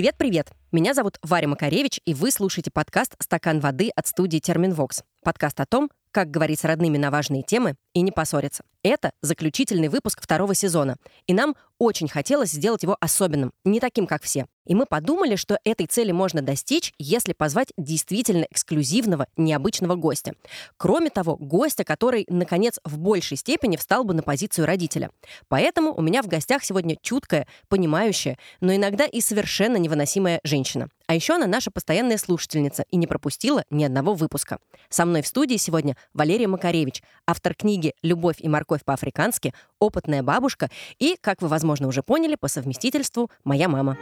Привет-привет! Меня зовут Варя Макаревич, и вы слушаете подкаст «Стакан воды» от студии «Терминвокс». Подкаст о том, как говорить с родными на важные темы и не поссориться. Это заключительный выпуск второго сезона, и нам очень хотелось сделать его особенным, не таким, как все. И мы подумали, что этой цели можно достичь, если позвать действительно эксклюзивного, необычного гостя. Кроме того, гостя, который, наконец, в большей степени встал бы на позицию родителя. Поэтому у меня в гостях сегодня чуткая, понимающая, но иногда и совершенно невыносимая женщина. А еще она наша постоянная слушательница и не пропустила ни одного выпуска. Со мной в студии сегодня Валерия Макаревич, автор книги «Любовь и морковь по-африкански», опытная бабушка и, как вы, возможно, уже поняли, по совместительству моя мама.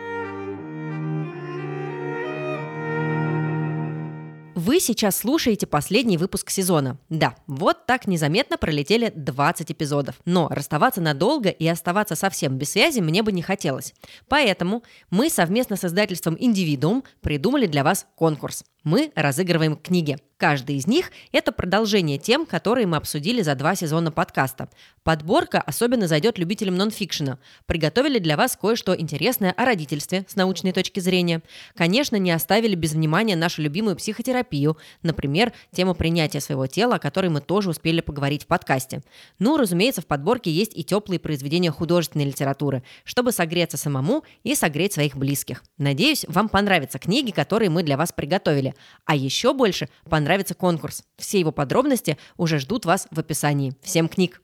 Вы сейчас слушаете последний выпуск сезона. Да, вот так незаметно пролетели 20 эпизодов. Но расставаться надолго и оставаться совсем без связи мне бы не хотелось. Поэтому мы совместно с издательством «Индивидуум» придумали для вас конкурс. Мы разыгрываем книги. Каждый из них – это продолжение тем, которые мы обсудили за два сезона подкаста. Подборка особенно зайдет любителям нонфикшена. Приготовили для вас кое-что интересное о родительстве с научной точки зрения. Конечно, не оставили без внимания нашу любимую психотерапию, например, тему принятия своего тела, о которой мы тоже успели поговорить в подкасте. Ну, разумеется, в подборке есть и теплые произведения художественной литературы, чтобы согреться самому и согреть своих близких. Надеюсь, вам понравятся книги, которые мы для вас приготовили. А еще больше понравится понравится конкурс. Все его подробности уже ждут вас в описании. Всем книг!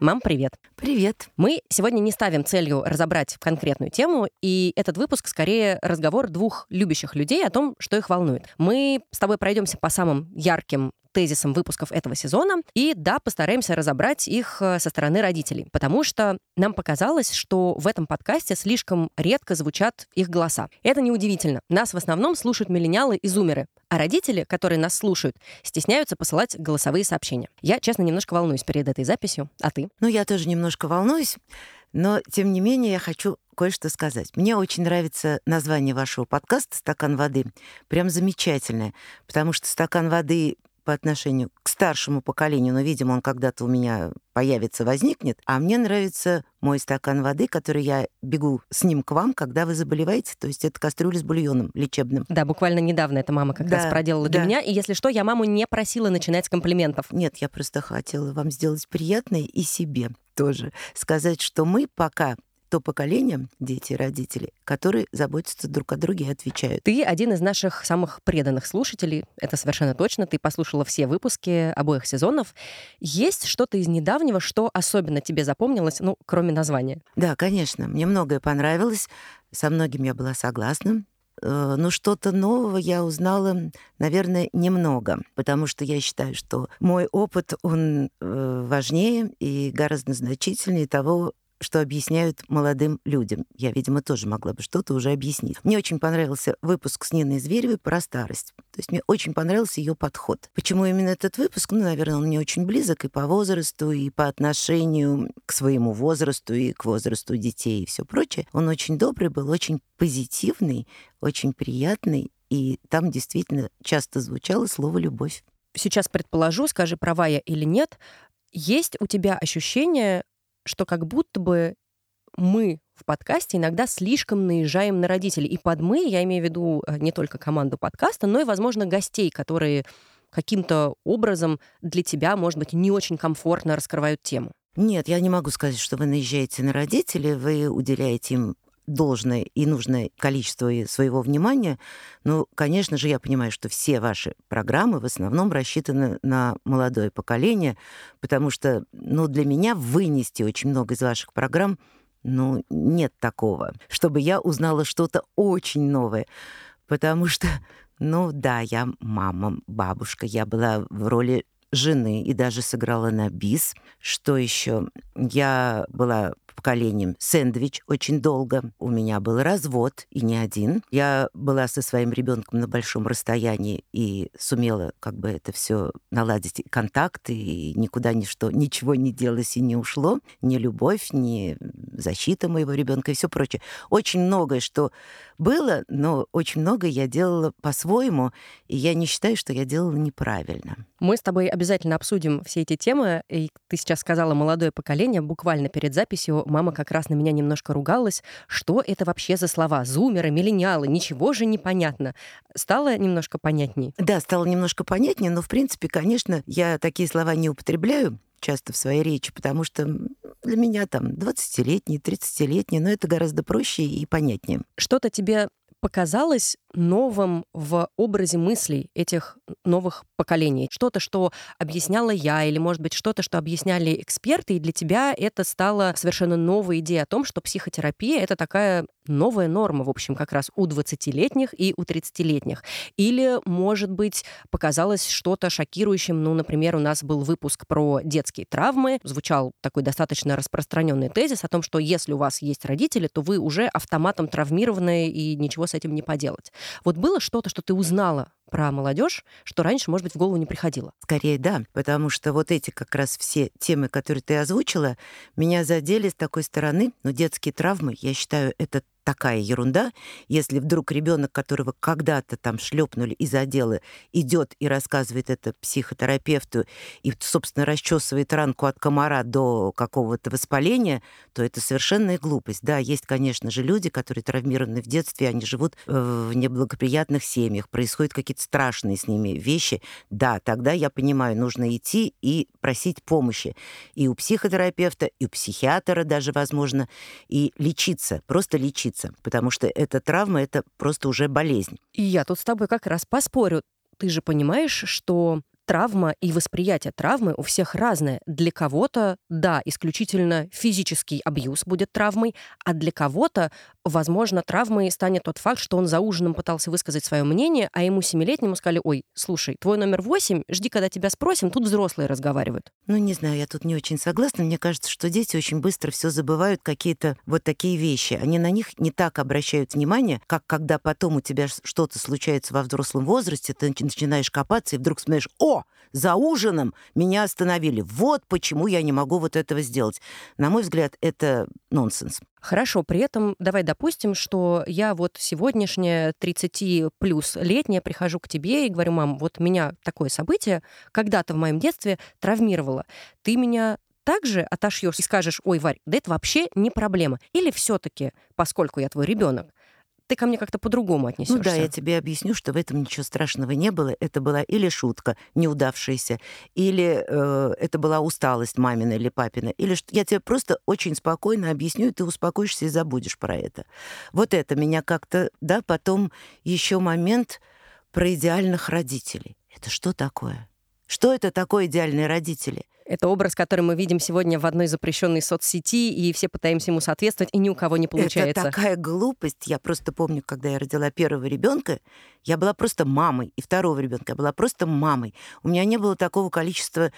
Мам, привет. Привет. Мы сегодня не ставим целью разобрать конкретную тему, и этот выпуск скорее разговор двух любящих людей о том, что их волнует. Мы с тобой пройдемся по самым ярким тезисам выпусков этого сезона. И да, постараемся разобрать их э, со стороны родителей, потому что нам показалось, что в этом подкасте слишком редко звучат их голоса. Это неудивительно. Нас в основном слушают миллениалы и зумеры, а родители, которые нас слушают, стесняются посылать голосовые сообщения. Я, честно, немножко волнуюсь перед этой записью. А ты? Ну, я тоже немножко волнуюсь. Но, тем не менее, я хочу кое-что сказать. Мне очень нравится название вашего подкаста «Стакан воды». Прям замечательное, потому что стакан воды по отношению к старшему поколению, но, видимо, он когда-то у меня появится, возникнет. А мне нравится мой стакан воды, который я бегу с ним к вам, когда вы заболеваете. То есть это кастрюля с бульоном лечебным. Да, буквально недавно эта мама как да, раз проделала да. для меня. И если что, я маму не просила начинать с комплиментов. Нет, я просто хотела вам сделать приятное и себе тоже. Сказать, что мы пока то поколение, дети и родители, которые заботятся друг о друге и отвечают. Ты один из наших самых преданных слушателей, это совершенно точно. Ты послушала все выпуски обоих сезонов. Есть что-то из недавнего, что особенно тебе запомнилось, ну, кроме названия? Да, конечно. Мне многое понравилось. Со многим я была согласна. Э, но что-то нового я узнала, наверное, немного, потому что я считаю, что мой опыт, он э, важнее и гораздо значительнее того, что объясняют молодым людям. Я, видимо, тоже могла бы что-то уже объяснить. Мне очень понравился выпуск с Ниной Зверевой про старость. То есть мне очень понравился ее подход. Почему именно этот выпуск? Ну, наверное, он мне очень близок и по возрасту, и по отношению к своему возрасту, и к возрасту детей, и все прочее. Он очень добрый был, очень позитивный, очень приятный, и там действительно часто звучало слово «любовь». Сейчас предположу, скажи, права я или нет, есть у тебя ощущение, что как будто бы мы в подкасте иногда слишком наезжаем на родителей. И под «мы» я имею в виду э, не только команду подкаста, но и, возможно, гостей, которые каким-то образом для тебя, может быть, не очень комфортно раскрывают тему. Нет, я не могу сказать, что вы наезжаете на родителей, вы уделяете им должное и нужное количество своего внимания. Ну, конечно же, я понимаю, что все ваши программы в основном рассчитаны на молодое поколение, потому что, ну, для меня вынести очень много из ваших программ, ну, нет такого, чтобы я узнала что-то очень новое. Потому что, ну да, я мама, бабушка, я была в роли жены и даже сыграла на бис. Что еще? Я была поколением сэндвич очень долго. У меня был развод, и не один. Я была со своим ребенком на большом расстоянии и сумела как бы это все наладить контакты, и никуда ничто, ничего не делалось и не ушло. Ни любовь, ни защита моего ребенка и все прочее. Очень многое, что было, но очень многое я делала по-своему, и я не считаю, что я делала неправильно. Мы с тобой обязательно обязательно обсудим все эти темы. И ты сейчас сказала молодое поколение. Буквально перед записью мама как раз на меня немножко ругалась. Что это вообще за слова? Зумеры, миллениалы, ничего же не понятно. Стало немножко понятней? Да, стало немножко понятнее, но, в принципе, конечно, я такие слова не употребляю часто в своей речи, потому что для меня там 20-летний, 30-летний, но это гораздо проще и понятнее. Что-то тебе показалось новым в образе мыслей этих новых поколений? Что-то, что объясняла я, или, может быть, что-то, что объясняли эксперты, и для тебя это стало совершенно новой идеей о том, что психотерапия — это такая новая норма, в общем, как раз у 20-летних и у 30-летних. Или, может быть, показалось что-то шокирующим. Ну, например, у нас был выпуск про детские травмы. Звучал такой достаточно распространенный тезис о том, что если у вас есть родители, то вы уже автоматом травмированы и ничего с этим не поделать. Вот было что-то, что ты узнала про молодежь, что раньше, может быть, в голову не приходило? Скорее, да, потому что вот эти как раз все темы, которые ты озвучила, меня задели с такой стороны. Но детские травмы, я считаю, это такая ерунда, если вдруг ребенок, которого когда-то там шлепнули из отдела, идет и рассказывает это психотерапевту и, собственно, расчесывает ранку от комара до какого-то воспаления, то это совершенная глупость. Да, есть, конечно же, люди, которые травмированы в детстве, они живут э, в неблагоприятных семьях, происходят какие-то страшные с ними вещи. Да, тогда я понимаю, нужно идти и просить помощи и у психотерапевта, и у психиатра даже, возможно, и лечиться, просто лечиться лечиться, потому что эта травма — это просто уже болезнь. И я тут с тобой как раз поспорю. Ты же понимаешь, что травма и восприятие травмы у всех разное. Для кого-то, да, исключительно физический абьюз будет травмой, а для кого-то, возможно, травмой станет тот факт, что он за ужином пытался высказать свое мнение, а ему семилетнему сказали, ой, слушай, твой номер восемь, жди, когда тебя спросим, тут взрослые разговаривают. Ну, не знаю, я тут не очень согласна. Мне кажется, что дети очень быстро все забывают, какие-то вот такие вещи. Они на них не так обращают внимание, как когда потом у тебя что-то случается во взрослом возрасте, ты начинаешь копаться и вдруг смотришь, о, за ужином меня остановили. Вот почему я не могу вот этого сделать. На мой взгляд, это нонсенс. Хорошо, при этом давай допустим, что я вот сегодняшняя 30 плюс летняя прихожу к тебе и говорю, мам, вот меня такое событие когда-то в моем детстве травмировало. Ты меня также отошьешь и скажешь, ой, Варь, да это вообще не проблема. Или все-таки, поскольку я твой ребенок, ты ко мне как-то по-другому отнесешься. Ну да, я тебе объясню, что в этом ничего страшного не было. Это была или шутка неудавшаяся, или э, это была усталость мамина или папина, или что я тебе просто очень спокойно объясню, и ты успокоишься и забудешь про это. Вот это меня как-то, да, потом еще момент про идеальных родителей. Это что такое? Что это такое идеальные родители? Это образ, который мы видим сегодня в одной запрещенной соцсети, и все пытаемся ему соответствовать, и ни у кого не получается. Это такая глупость. Я просто помню, когда я родила первого ребенка, я была просто мамой, и второго ребенка я была просто мамой. У меня не было такого количества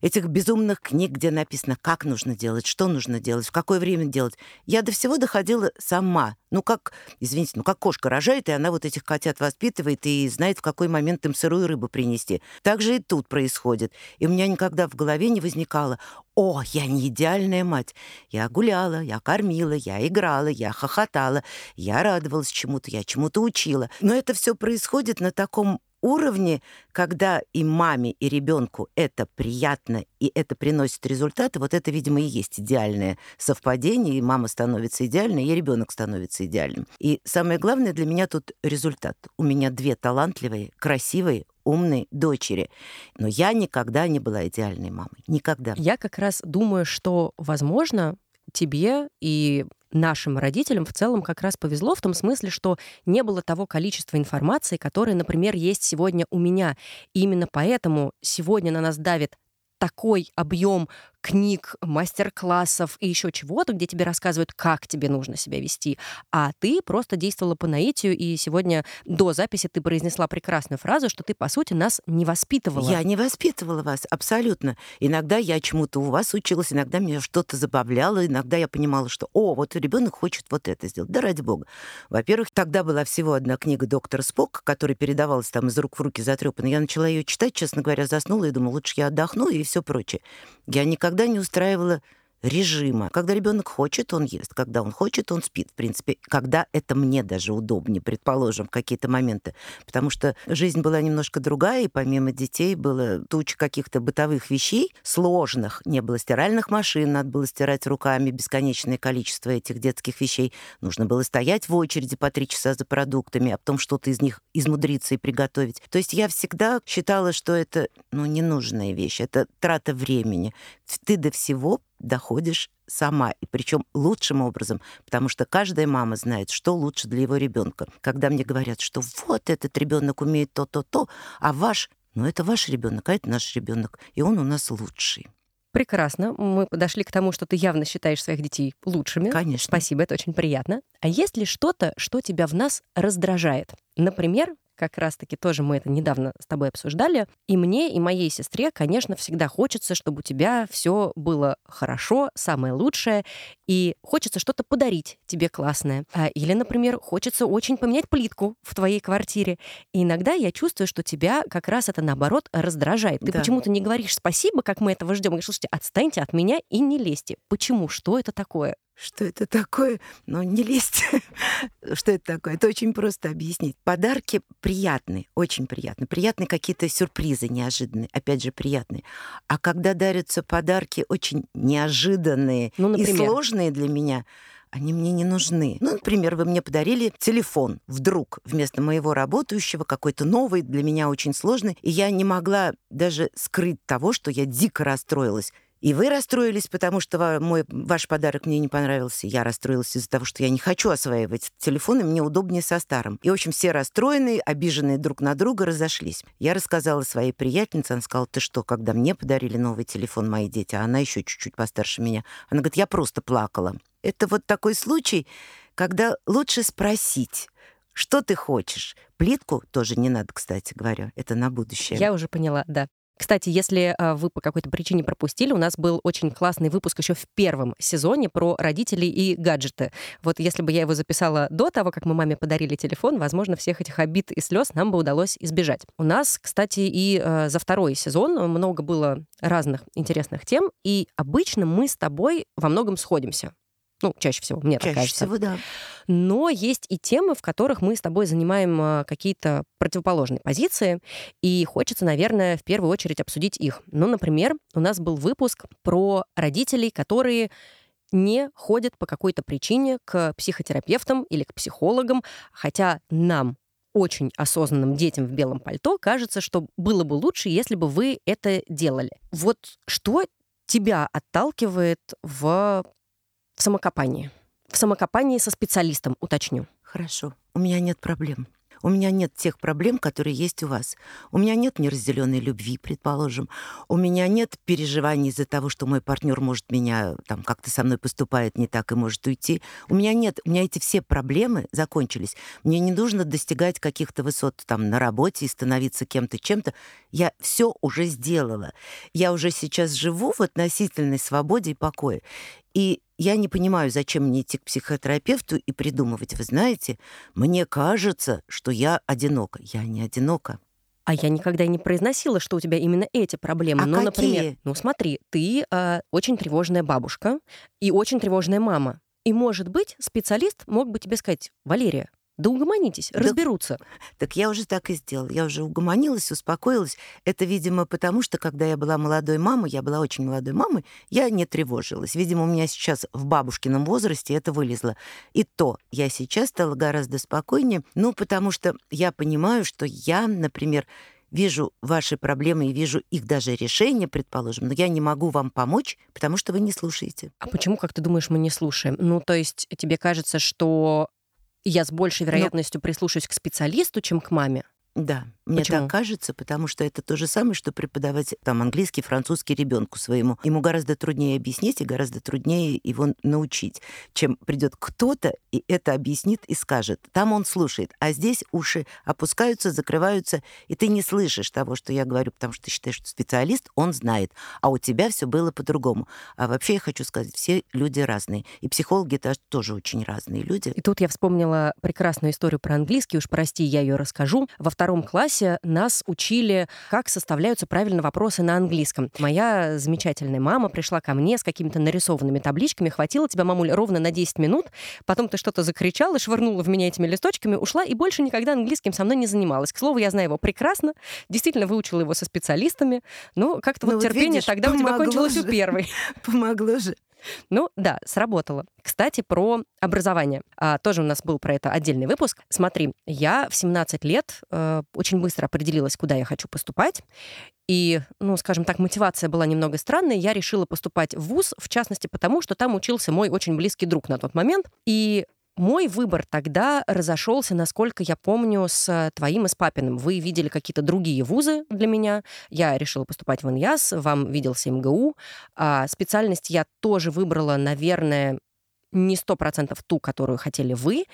этих безумных книг, где написано, как нужно делать, что нужно делать, в какое время делать. Я до всего доходила сама. Ну, как, извините, ну, как кошка рожает, и она вот этих котят воспитывает и знает, в какой момент им сырую рыбу принести. Так же и тут происходит. И у меня никогда в голове не возникало, о, я не идеальная мать. Я гуляла, я кормила, я играла, я хохотала, я радовалась чему-то, я чему-то учила. Но это все происходит на таком уровне, когда и маме, и ребенку это приятно, и это приносит результаты, вот это, видимо, и есть идеальное совпадение, и мама становится идеальной, и ребенок становится идеальным. И самое главное для меня тут результат. У меня две талантливые, красивые, умной дочери. Но я никогда не была идеальной мамой. Никогда. Я как раз думаю, что, возможно, тебе и нашим родителям в целом как раз повезло в том смысле, что не было того количества информации, которое, например, есть сегодня у меня. И именно поэтому сегодня на нас давит такой объем книг, мастер-классов и еще чего-то, где тебе рассказывают, как тебе нужно себя вести. А ты просто действовала по наитию, и сегодня до записи ты произнесла прекрасную фразу, что ты, по сути, нас не воспитывала. Я не воспитывала вас, абсолютно. Иногда я чему-то у вас училась, иногда меня что-то забавляло, иногда я понимала, что, о, вот ребенок хочет вот это сделать. Да ради бога. Во-первых, тогда была всего одна книга «Доктор Спок», которая передавалась там из рук в руки затрепанно. Я начала ее читать, честно говоря, заснула и думала, лучше я отдохну и все прочее. Я никогда не устраивала режима. Когда ребенок хочет, он ест. Когда он хочет, он спит. В принципе, когда это мне даже удобнее, предположим, в какие-то моменты. Потому что жизнь была немножко другая, и помимо детей было туча каких-то бытовых вещей сложных. Не было стиральных машин, надо было стирать руками бесконечное количество этих детских вещей. Нужно было стоять в очереди по три часа за продуктами, а потом что-то из них измудриться и приготовить. То есть я всегда считала, что это ну, ненужная вещь, это трата времени. Ты до всего доходишь сама, и причем лучшим образом, потому что каждая мама знает, что лучше для его ребенка. Когда мне говорят, что вот этот ребенок умеет то-то-то, а ваш, ну это ваш ребенок, а это наш ребенок, и он у нас лучший. Прекрасно. Мы подошли к тому, что ты явно считаешь своих детей лучшими. Конечно. Спасибо, это очень приятно. А есть ли что-то, что тебя в нас раздражает? Например, как раз-таки тоже мы это недавно с тобой обсуждали. И мне, и моей сестре, конечно, всегда хочется, чтобы у тебя все было хорошо, самое лучшее, и хочется что-то подарить тебе классное. А, или, например, хочется очень поменять плитку в твоей квартире. И иногда я чувствую, что тебя как раз это, наоборот, раздражает. Ты да. почему-то не говоришь спасибо, как мы этого ждем. Говоришь, слушайте, отстаньте от меня и не лезьте. Почему? Что это такое? Что это такое? Ну, не лезть. что это такое? Это очень просто объяснить. Подарки приятные, очень приятные. Приятные какие-то сюрпризы неожиданные, опять же, приятные. А когда дарятся подарки очень неожиданные ну, и сложные для меня, они мне не нужны. Ну, например, вы мне подарили телефон вдруг вместо моего работающего, какой-то новый, для меня очень сложный, и я не могла даже скрыть того, что я дико расстроилась. И вы расстроились, потому что мой, ваш подарок мне не понравился. Я расстроилась из-за того, что я не хочу осваивать телефон, и мне удобнее со старым. И, в общем, все расстроенные, обиженные друг на друга разошлись. Я рассказала своей приятельнице, она сказала, ты что, когда мне подарили новый телефон мои дети, а она еще чуть-чуть постарше меня, она говорит, я просто плакала. Это вот такой случай, когда лучше спросить, что ты хочешь? Плитку тоже не надо, кстати говоря. Это на будущее. Я уже поняла, да. Кстати, если а, вы по какой-то причине пропустили, у нас был очень классный выпуск еще в первом сезоне про родителей и гаджеты. Вот если бы я его записала до того, как мы маме подарили телефон, возможно, всех этих обид и слез нам бы удалось избежать. У нас, кстати, и э, за второй сезон много было разных интересных тем, и обычно мы с тобой во многом сходимся. Ну, чаще всего, мне чаще так кажется. всего, да. Но есть и темы, в которых мы с тобой занимаем а, какие-то противоположные позиции, и хочется, наверное, в первую очередь обсудить их. Ну, например, у нас был выпуск про родителей, которые не ходят по какой-то причине к психотерапевтам или к психологам, хотя нам, очень осознанным детям в белом пальто, кажется, что было бы лучше, если бы вы это делали. Вот что тебя отталкивает в в самокопании. В самокопании со специалистом, уточню. Хорошо. У меня нет проблем. У меня нет тех проблем, которые есть у вас. У меня нет неразделенной любви, предположим. У меня нет переживаний из-за того, что мой партнер может меня там как-то со мной поступает не так и может уйти. У меня нет, у меня эти все проблемы закончились. Мне не нужно достигать каких-то высот там на работе и становиться кем-то, чем-то. Я все уже сделала. Я уже сейчас живу в относительной свободе и покое. И я не понимаю, зачем мне идти к психотерапевту и придумывать. Вы знаете, мне кажется, что я одинока. Я не одинока. А я никогда не произносила, что у тебя именно эти проблемы. А ну, какие? например, ну смотри, ты э, очень тревожная бабушка и очень тревожная мама. И, может быть, специалист мог бы тебе сказать, Валерия, да угомонитесь, да, разберутся. Так я уже так и сделала. Я уже угомонилась, успокоилась. Это, видимо, потому что, когда я была молодой мамой, я была очень молодой мамой, я не тревожилась. Видимо, у меня сейчас в бабушкином возрасте это вылезло. И то я сейчас стала гораздо спокойнее, ну, потому что я понимаю, что я, например, вижу ваши проблемы и вижу их даже решение, предположим, но я не могу вам помочь, потому что вы не слушаете. А почему, как ты думаешь, мы не слушаем? Ну, то есть тебе кажется, что я с большей ну вероятностью Но... прислушаюсь к специалисту, чем к маме. Да, мне Почему? так кажется, потому что это то же самое, что преподавать там английский, французский ребенку своему. Ему гораздо труднее объяснить и гораздо труднее его научить, чем придет кто-то и это объяснит и скажет. Там он слушает, а здесь уши опускаются, закрываются, и ты не слышишь того, что я говорю, потому что ты считаешь, что специалист, он знает, а у тебя все было по-другому. А вообще я хочу сказать, все люди разные, и психологи -то тоже очень разные люди. И тут я вспомнила прекрасную историю про английский, уж прости, я ее расскажу. Во втором классе нас учили, как составляются правильно вопросы на английском. Моя замечательная мама пришла ко мне с какими-то нарисованными табличками, хватило тебя, мамуль, ровно на 10 минут, потом ты что-то закричала, швырнула в меня этими листочками, ушла и больше никогда английским со мной не занималась. К слову, я знаю его прекрасно, действительно выучила его со специалистами, но как-то вот, ну, вот терпение видишь, тогда у тебя кончилось же. у первой. Помогло же. Ну да, сработало. Кстати, про образование. А, тоже у нас был про это отдельный выпуск. Смотри, я в 17 лет э, очень быстро определилась, куда я хочу поступать. И, ну, скажем так, мотивация была немного странной. Я решила поступать в ВУЗ, в частности, потому что там учился мой очень близкий друг на тот момент. И мой выбор тогда разошелся, насколько я помню, с твоим и с папиным. Вы видели какие-то другие вузы для меня. Я решила поступать в ИНЯС, вам виделся МГУ. А специальность я тоже выбрала, наверное, не сто процентов ту, которую хотели вы.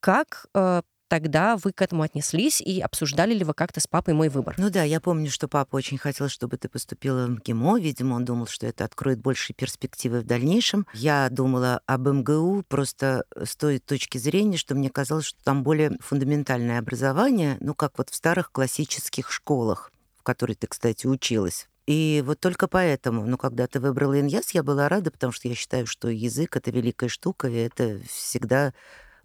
Как э, тогда вы к этому отнеслись и обсуждали ли вы как-то с папой мой выбор? Ну да, я помню, что папа очень хотел, чтобы ты поступила в ГИМО. Видимо, он думал, что это откроет большие перспективы в дальнейшем. Я думала об МГУ просто с той точки зрения, что мне казалось, что там более фундаментальное образование, ну как вот в старых классических школах, в которой ты, кстати, училась. И вот только поэтому, ну, когда ты выбрала иньяс, я была рада, потому что я считаю, что язык — это великая штука, и это всегда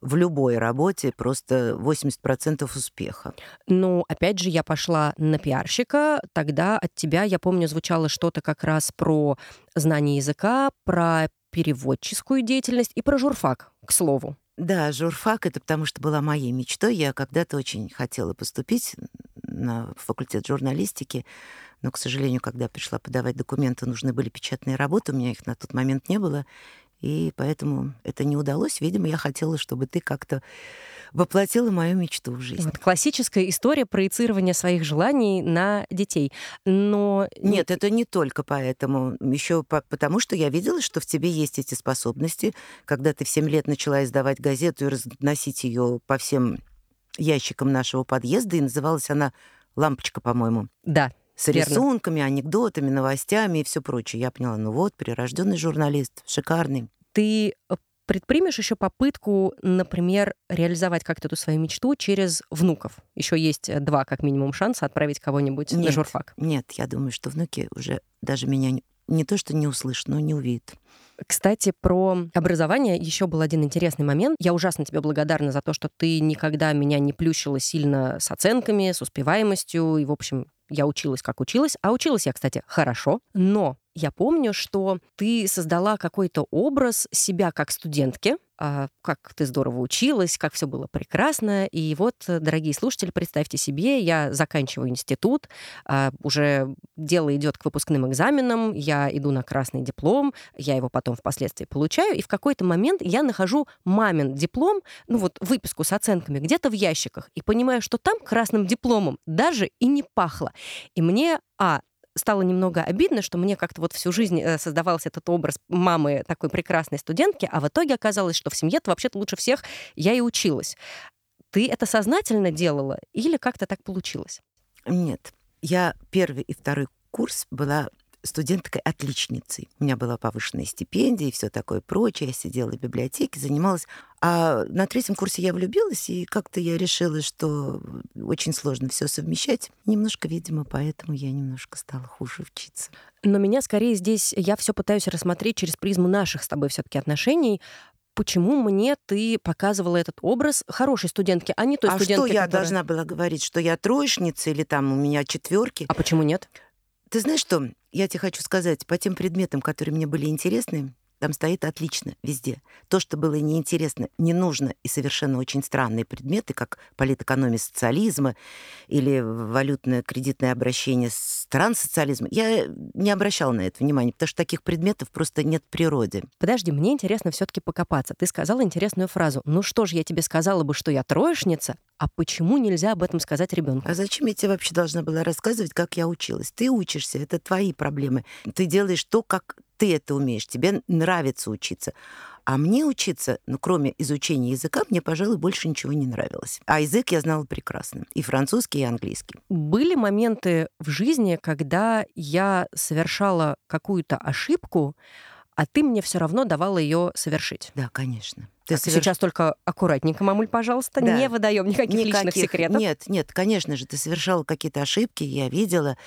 в любой работе просто 80% успеха. Ну, опять же, я пошла на пиарщика, тогда от тебя, я помню, звучало что-то как раз про знание языка, про переводческую деятельность и про журфак, к слову. Да, журфак — это потому что была моей мечтой. Я когда-то очень хотела поступить на факультет журналистики, но, к сожалению, когда пришла подавать документы, нужны были печатные работы, у меня их на тот момент не было. И поэтому это не удалось. Видимо, я хотела, чтобы ты как-то воплотила мою мечту в жизнь. Вот классическая история проецирования своих желаний на детей. Но нет, это не только поэтому. Еще по потому, что я видела, что в тебе есть эти способности. Когда ты в 7 лет начала издавать газету и разносить ее по всем ящикам нашего подъезда, и называлась она «Лампочка», по-моему. Да, с рисунками, анекдотами, новостями и все прочее. Я поняла, ну вот, прирожденный журналист, шикарный. Ты э, предпримешь еще попытку, например, реализовать как-то эту свою мечту через внуков? Еще есть э, два, как минимум, шанса отправить кого-нибудь нет, на журфак. Нет, я думаю, что внуки уже даже меня не то, что не услышат, но не увидят. Кстати, про образование еще был один интересный момент. Я ужасно тебе благодарна за то, что ты никогда меня не плющила сильно с оценками, с успеваемостью. И, в общем, я училась, как училась. А училась я, кстати, хорошо. Но я помню, что ты создала какой-то образ себя как студентки, как ты здорово училась, как все было прекрасно. И вот, дорогие слушатели, представьте себе, я заканчиваю институт, а, уже дело идет к выпускным экзаменам, я иду на красный диплом, я его потом впоследствии получаю, и в какой-то момент я нахожу мамин диплом, ну вот выписку с оценками где-то в ящиках, и понимаю, что там красным дипломом даже и не пахло. И мне, а, стало немного обидно, что мне как-то вот всю жизнь э, создавался этот образ мамы такой прекрасной студентки, а в итоге оказалось, что в семье-то вообще-то лучше всех я и училась. Ты это сознательно делала или как-то так получилось? Нет. Я первый и второй курс была студенткой-отличницей. У меня была повышенная стипендия и все такое прочее. Я сидела в библиотеке, занималась. А на третьем курсе я влюбилась, и как-то я решила, что очень сложно все совмещать. Немножко, видимо, поэтому я немножко стала хуже учиться. Но меня скорее здесь, я все пытаюсь рассмотреть через призму наших с тобой все-таки отношений почему мне ты показывала этот образ хорошей студентки, а не той а студентки, что я которая... должна была говорить, что я троечница или там у меня четверки? А почему нет? Ты знаешь что? Я тебе хочу сказать, по тем предметам, которые мне были интересны, там стоит отлично везде. То, что было неинтересно, не нужно, и совершенно очень странные предметы, как политэкономия социализма или валютное кредитное обращение стран социализма, я не обращала на это внимания, потому что таких предметов просто нет в природе. Подожди, мне интересно все таки покопаться. Ты сказала интересную фразу. Ну что ж, я тебе сказала бы, что я троечница, а почему нельзя об этом сказать ребенку? А зачем я тебе вообще должна была рассказывать, как я училась? Ты учишься, это твои проблемы. Ты делаешь то, как ты это умеешь, тебе нравится учиться. А мне учиться, ну, кроме изучения языка, мне, пожалуй, больше ничего не нравилось. А язык я знала прекрасно. И французский, и английский. Были моменты в жизни, когда я совершала какую-то ошибку, а ты мне все равно давала ее совершить. Да, конечно. Ты соверш... Сейчас только аккуратненько, мамуль, пожалуйста, да. не выдаем никаких, никаких личных секретов. Нет, нет, конечно же, ты совершала какие-то ошибки, я видела.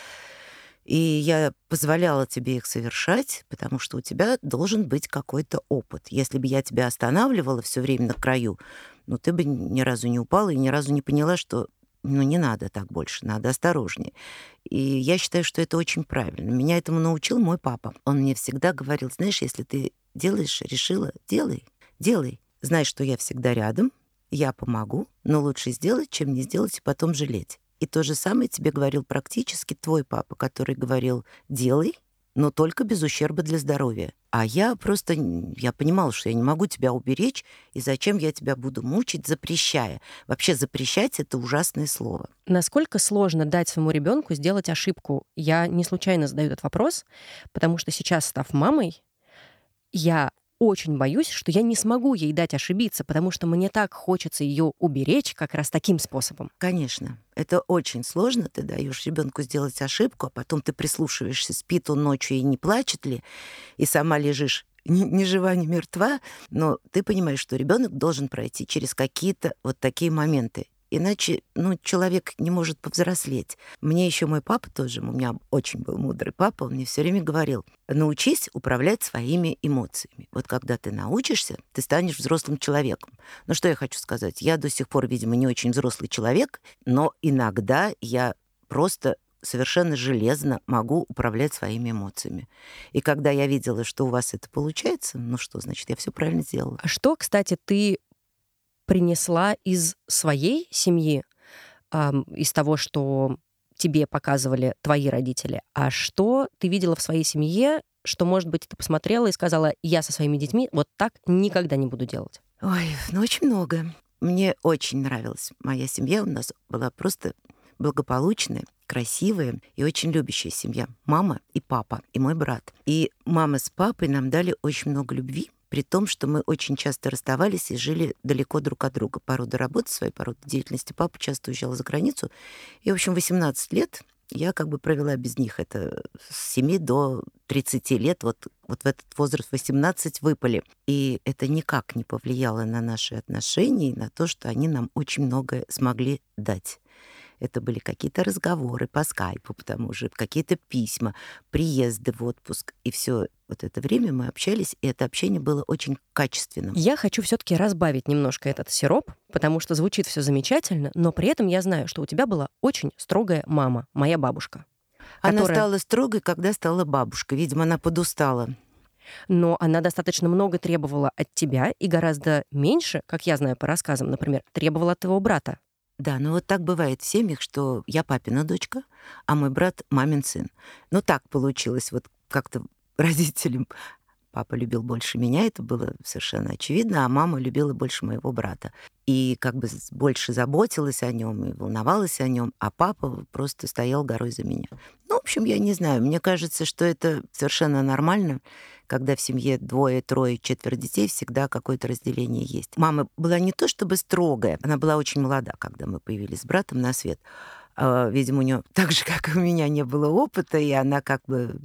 И я позволяла тебе их совершать, потому что у тебя должен быть какой-то опыт. Если бы я тебя останавливала все время на краю, ну, ты бы ни разу не упала и ни разу не поняла, что ну, не надо так больше, надо осторожнее. И я считаю, что это очень правильно. Меня этому научил мой папа. Он мне всегда говорил, знаешь, если ты делаешь, решила, делай, делай. Знай, что я всегда рядом, я помогу, но лучше сделать, чем не сделать и потом жалеть. И то же самое тебе говорил практически твой папа, который говорил «делай, но только без ущерба для здоровья». А я просто, я понимала, что я не могу тебя уберечь, и зачем я тебя буду мучить, запрещая. Вообще запрещать — это ужасное слово. Насколько сложно дать своему ребенку сделать ошибку? Я не случайно задаю этот вопрос, потому что сейчас, став мамой, я очень боюсь, что я не смогу ей дать ошибиться, потому что мне так хочется ее уберечь как раз таким способом. Конечно. Это очень сложно. Ты даешь ребенку сделать ошибку, а потом ты прислушиваешься, спит он ночью и не плачет ли, и сама лежишь ни, ни жива, ни мертва, но ты понимаешь, что ребенок должен пройти через какие-то вот такие моменты. Иначе, ну, человек не может повзрослеть. Мне еще мой папа тоже, у меня очень был мудрый папа, он мне все время говорил, научись управлять своими эмоциями. Вот когда ты научишься, ты станешь взрослым человеком. Ну, что я хочу сказать? Я до сих пор, видимо, не очень взрослый человек, но иногда я просто совершенно железно могу управлять своими эмоциями. И когда я видела, что у вас это получается, ну что, значит, я все правильно сделала. А что, кстати, ты принесла из своей семьи, из того, что тебе показывали твои родители, а что ты видела в своей семье, что, может быть, ты посмотрела и сказала, я со своими детьми вот так никогда не буду делать? Ой, ну очень много. Мне очень нравилась моя семья. У нас была просто благополучная, красивая и очень любящая семья. Мама и папа, и мой брат. И мама с папой нам дали очень много любви, при том, что мы очень часто расставались и жили далеко друг от друга. По роду работы своей, по роду деятельности папа часто уезжал за границу. И, в общем, 18 лет я как бы провела без них. Это с 7 до 30 лет, вот, вот в этот возраст 18 выпали. И это никак не повлияло на наши отношения и на то, что они нам очень многое смогли дать. Это были какие-то разговоры по скайпу, потому что какие-то письма, приезды в отпуск. И все вот это время мы общались, и это общение было очень качественным. Я хочу все-таки разбавить немножко этот сироп, потому что звучит все замечательно, но при этом я знаю, что у тебя была очень строгая мама, моя бабушка. Она которая... стала строгой, когда стала бабушкой. Видимо, она подустала но она достаточно много требовала от тебя и гораздо меньше, как я знаю по рассказам, например, требовала от твоего брата. Да, ну вот так бывает в семьях, что я папина дочка, а мой брат мамин сын. Ну так получилось, вот как-то родителям папа любил больше меня, это было совершенно очевидно, а мама любила больше моего брата. И как бы больше заботилась о нем и волновалась о нем, а папа просто стоял горой за меня. Ну, в общем, я не знаю, мне кажется, что это совершенно нормально когда в семье двое, трое, четверо детей, всегда какое-то разделение есть. Мама была не то чтобы строгая, она была очень молода, когда мы появились с братом на свет. А, видимо, у нее так же, как и у меня, не было опыта, и она как бы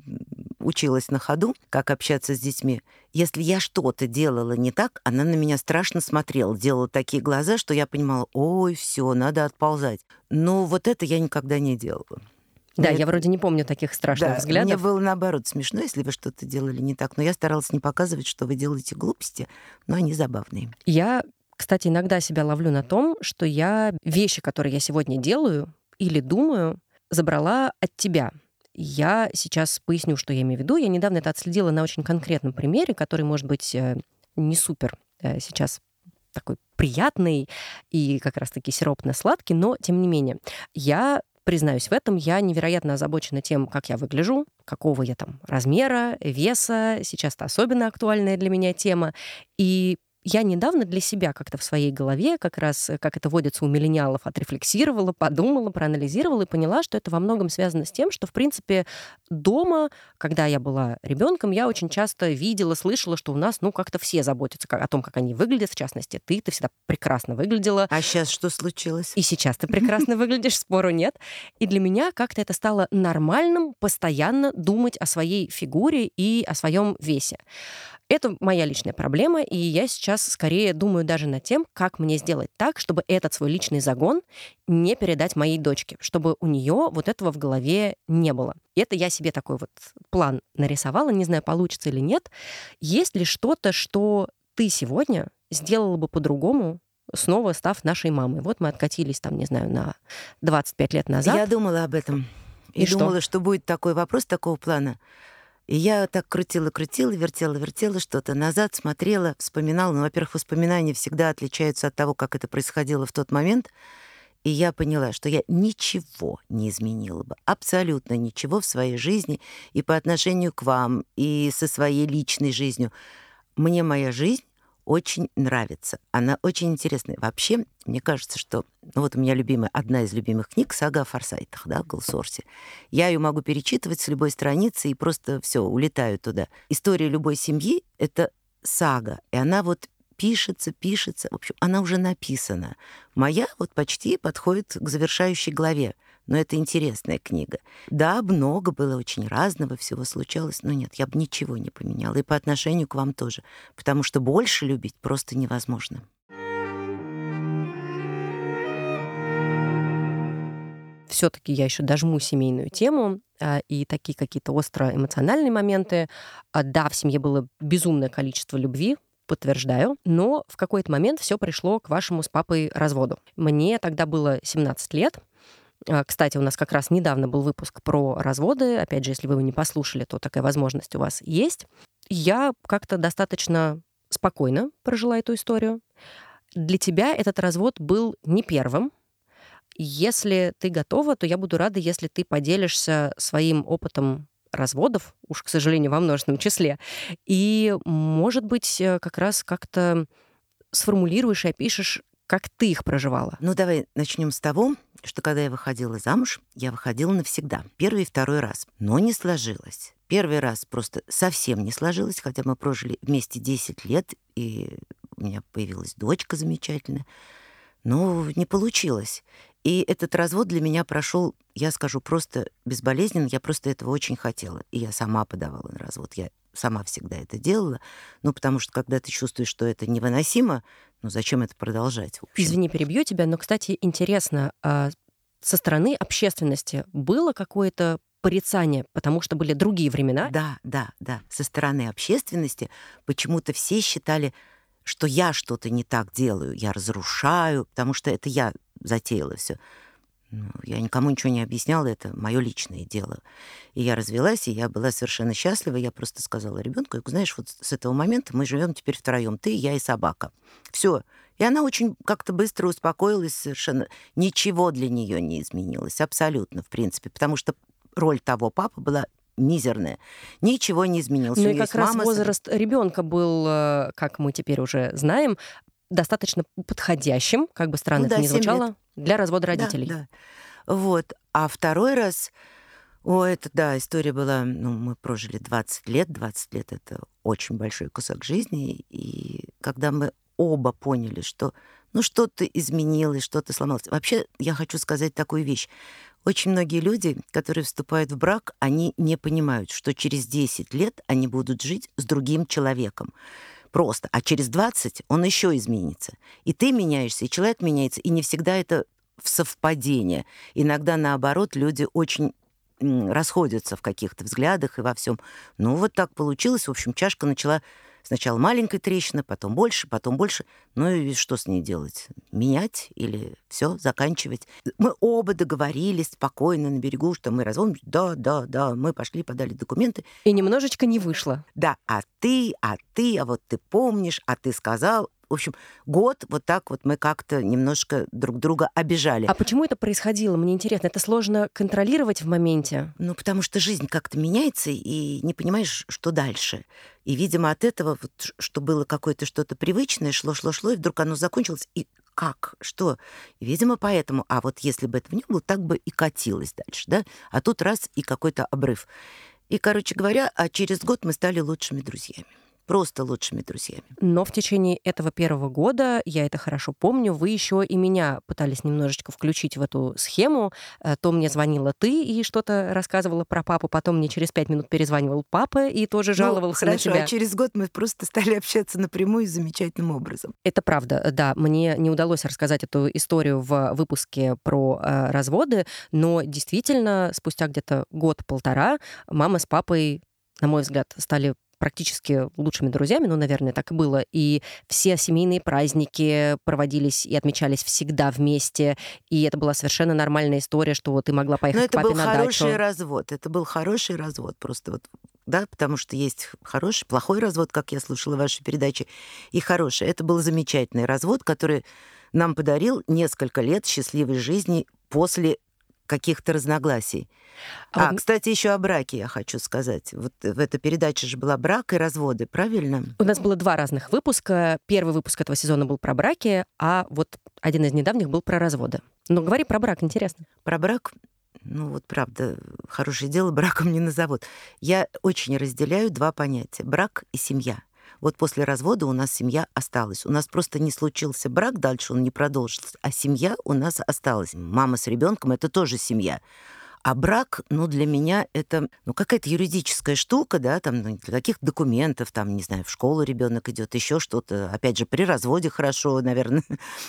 училась на ходу, как общаться с детьми. Если я что-то делала не так, она на меня страшно смотрела, делала такие глаза, что я понимала, ой, все, надо отползать. Но вот это я никогда не делала. Да, я вроде не помню таких страшных да, взглядов. Мне было наоборот смешно, если вы что-то делали не так. Но я старалась не показывать, что вы делаете глупости, но они забавные. Я, кстати, иногда себя ловлю на том, что я вещи, которые я сегодня делаю или думаю, забрала от тебя. Я сейчас поясню, что я имею в виду. Я недавно это отследила на очень конкретном примере, который, может быть, э, не супер э, сейчас такой приятный и как раз-таки сиропно-сладкий, но тем не менее. Я признаюсь в этом, я невероятно озабочена тем, как я выгляжу, какого я там размера, веса. Сейчас это особенно актуальная для меня тема. И я недавно для себя как-то в своей голове, как раз как это водится у миллениалов, отрефлексировала, подумала, проанализировала и поняла, что это во многом связано с тем, что, в принципе, дома, когда я была ребенком, я очень часто видела, слышала, что у нас, ну, как-то все заботятся о том, как они выглядят, в частности, ты, ты всегда прекрасно выглядела. А сейчас что случилось? И сейчас ты прекрасно выглядишь, спору нет. И для меня как-то это стало нормальным постоянно думать о своей фигуре и о своем весе. Это моя личная проблема, и я сейчас скорее думаю даже над тем, как мне сделать так, чтобы этот свой личный загон не передать моей дочке, чтобы у нее вот этого в голове не было. Это я себе такой вот план нарисовала, не знаю, получится или нет. Есть ли что-то, что ты сегодня сделала бы по-другому, снова став нашей мамой. Вот мы откатились там, не знаю, на 25 лет назад. Я думала об этом. И, и думала, что? что будет такой вопрос такого плана. И я так крутила-крутила, вертела-вертела что-то назад, смотрела, вспоминала. Ну, во-первых, воспоминания всегда отличаются от того, как это происходило в тот момент. И я поняла, что я ничего не изменила бы, абсолютно ничего в своей жизни и по отношению к вам, и со своей личной жизнью. Мне моя жизнь очень нравится. Она очень интересная. Вообще, мне кажется, что... Ну вот у меня любимая, одна из любимых книг «Сага о форсайтах», да, Голсорсе. Я ее могу перечитывать с любой страницы и просто все улетаю туда. История любой семьи — это сага, и она вот пишется, пишется. В общем, она уже написана. Моя вот почти подходит к завершающей главе но это интересная книга. Да, много было очень разного, всего случалось, но нет, я бы ничего не поменяла. И по отношению к вам тоже, потому что больше любить просто невозможно. все-таки я еще дожму семейную тему а, и такие какие-то остро эмоциональные моменты. А, да, в семье было безумное количество любви, подтверждаю, но в какой-то момент все пришло к вашему с папой разводу. Мне тогда было 17 лет, кстати, у нас как раз недавно был выпуск про разводы. Опять же, если вы его не послушали, то такая возможность у вас есть. Я как-то достаточно спокойно прожила эту историю. Для тебя этот развод был не первым. Если ты готова, то я буду рада, если ты поделишься своим опытом разводов, уж, к сожалению, во множественном числе, и, может быть, э, как раз как-то сформулируешь и опишешь, как ты их проживала. Ну, давай начнем с того, что когда я выходила замуж, я выходила навсегда. Первый и второй раз. Но не сложилось. Первый раз просто совсем не сложилось, хотя мы прожили вместе 10 лет, и у меня появилась дочка замечательная. Но не получилось. И этот развод для меня прошел, я скажу, просто безболезненно. Я просто этого очень хотела. И я сама подавала на развод. Я сама всегда это делала. Ну, потому что когда ты чувствуешь, что это невыносимо, ну зачем это продолжать? Извини, перебью тебя, но, кстати, интересно, а со стороны общественности было какое-то порицание, потому что были другие времена? Да, да, да. Со стороны общественности почему-то все считали, что я что-то не так делаю, я разрушаю, потому что это я затеяла все. Ну, я никому ничего не объясняла, это мое личное дело. И я развелась, и я была совершенно счастлива. Я просто сказала ребенку, знаешь, вот с этого момента мы живем теперь втроем, ты, я и собака. Все. И она очень как-то быстро успокоилась, совершенно ничего для нее не изменилось, абсолютно, в принципе, потому что роль того папы была мизерная. Ничего не изменилось. Ну и как раз мама... возраст ребенка был, э, как мы теперь уже знаем, достаточно подходящим, как бы странно ну, это да, ни звучало, лет. для развода родителей. Да, да. Вот. А второй раз, о, это, да, история была, ну, мы прожили 20 лет, 20 лет — это очень большой кусок жизни, и когда мы оба поняли, что, ну, что-то изменилось, что-то сломалось. Вообще, я хочу сказать такую вещь. Очень многие люди, которые вступают в брак, они не понимают, что через 10 лет они будут жить с другим человеком просто. А через 20 он еще изменится. И ты меняешься, и человек меняется, и не всегда это в совпадение. Иногда, наоборот, люди очень расходятся в каких-то взглядах и во всем. Ну, вот так получилось. В общем, чашка начала Сначала маленькая трещина, потом больше, потом больше. Ну и что с ней делать? Менять или все, заканчивать? Мы оба договорились спокойно на берегу, что мы разводимся. Да, да, да, мы пошли, подали документы. И немножечко не вышло. Да, а ты, а ты, а вот ты помнишь, а ты сказал. В общем, год вот так вот мы как-то немножко друг друга обижали. А почему это происходило? Мне интересно. Это сложно контролировать в моменте? Ну, потому что жизнь как-то меняется, и не понимаешь, что дальше. И, видимо, от этого, вот, что было какое-то что-то привычное, шло-шло-шло, и вдруг оно закончилось, и как? Что? И, видимо, поэтому. А вот если бы этого не было, так бы и катилось дальше, да? А тут раз и какой-то обрыв. И, короче говоря, а через год мы стали лучшими друзьями просто лучшими друзьями. Но в течение этого первого года, я это хорошо помню, вы еще и меня пытались немножечко включить в эту схему. Э, то мне звонила ты и что-то рассказывала про папу, потом мне через пять минут перезванивал папа и тоже ну, жаловался ну, хорошо, на тебя. А через год мы просто стали общаться напрямую замечательным образом. Это правда, да. Мне не удалось рассказать эту историю в выпуске про э, разводы, но действительно спустя где-то год-полтора мама с папой на мой взгляд, стали практически лучшими друзьями, ну, наверное, так и было. И все семейные праздники проводились и отмечались всегда вместе. И это была совершенно нормальная история, что ты могла поехать Но к папе на дачу. это был хороший развод. Это был хороший развод. Просто вот да, потому что есть хороший, плохой развод, как я слушала ваши передачи, и хороший. Это был замечательный развод, который нам подарил несколько лет счастливой жизни после каких-то разногласий. А, а кстати, еще о браке я хочу сказать. Вот в этой передаче же была брак и разводы, правильно? У нас было два разных выпуска. Первый выпуск этого сезона был про браки, а вот один из недавних был про разводы. Но говори про брак, интересно. Про брак ну вот правда, хорошее дело браком не назовут. Я очень разделяю два понятия — брак и семья. Вот после развода у нас семья осталась. У нас просто не случился брак, дальше он не продолжился, а семья у нас осталась. Мама с ребенком это тоже семья. А брак, ну, для меня это, ну, какая-то юридическая штука, да, там, ну, для каких документов, там, не знаю, в школу ребенок идет, еще что-то. Опять же, при разводе хорошо, наверное.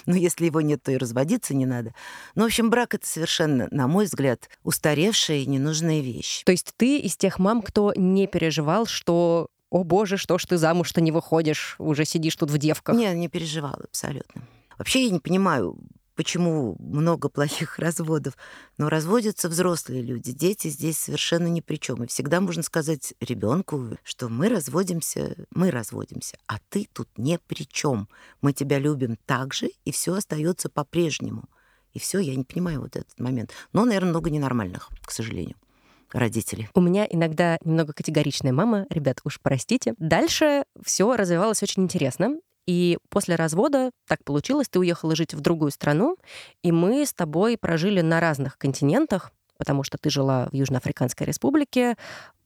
Но если его нет, то и разводиться не надо. Ну, в общем, брак это совершенно, на мой взгляд, устаревшая и ненужная вещь. То есть ты из тех мам, кто не переживал, что о боже, что ж ты замуж-то не выходишь, уже сидишь тут в девках. Не, не переживала абсолютно. Вообще я не понимаю, почему много плохих разводов. Но разводятся взрослые люди. Дети здесь совершенно ни при чем. И всегда можно сказать ребенку, что мы разводимся, мы разводимся, а ты тут не при чем. Мы тебя любим так же, и все остается по-прежнему. И все, я не понимаю вот этот момент. Но, наверное, много ненормальных, к сожалению родителей. У меня иногда немного категоричная мама, ребят, уж простите. Дальше все развивалось очень интересно. И после развода так получилось, ты уехала жить в другую страну, и мы с тобой прожили на разных континентах, потому что ты жила в Южноафриканской республике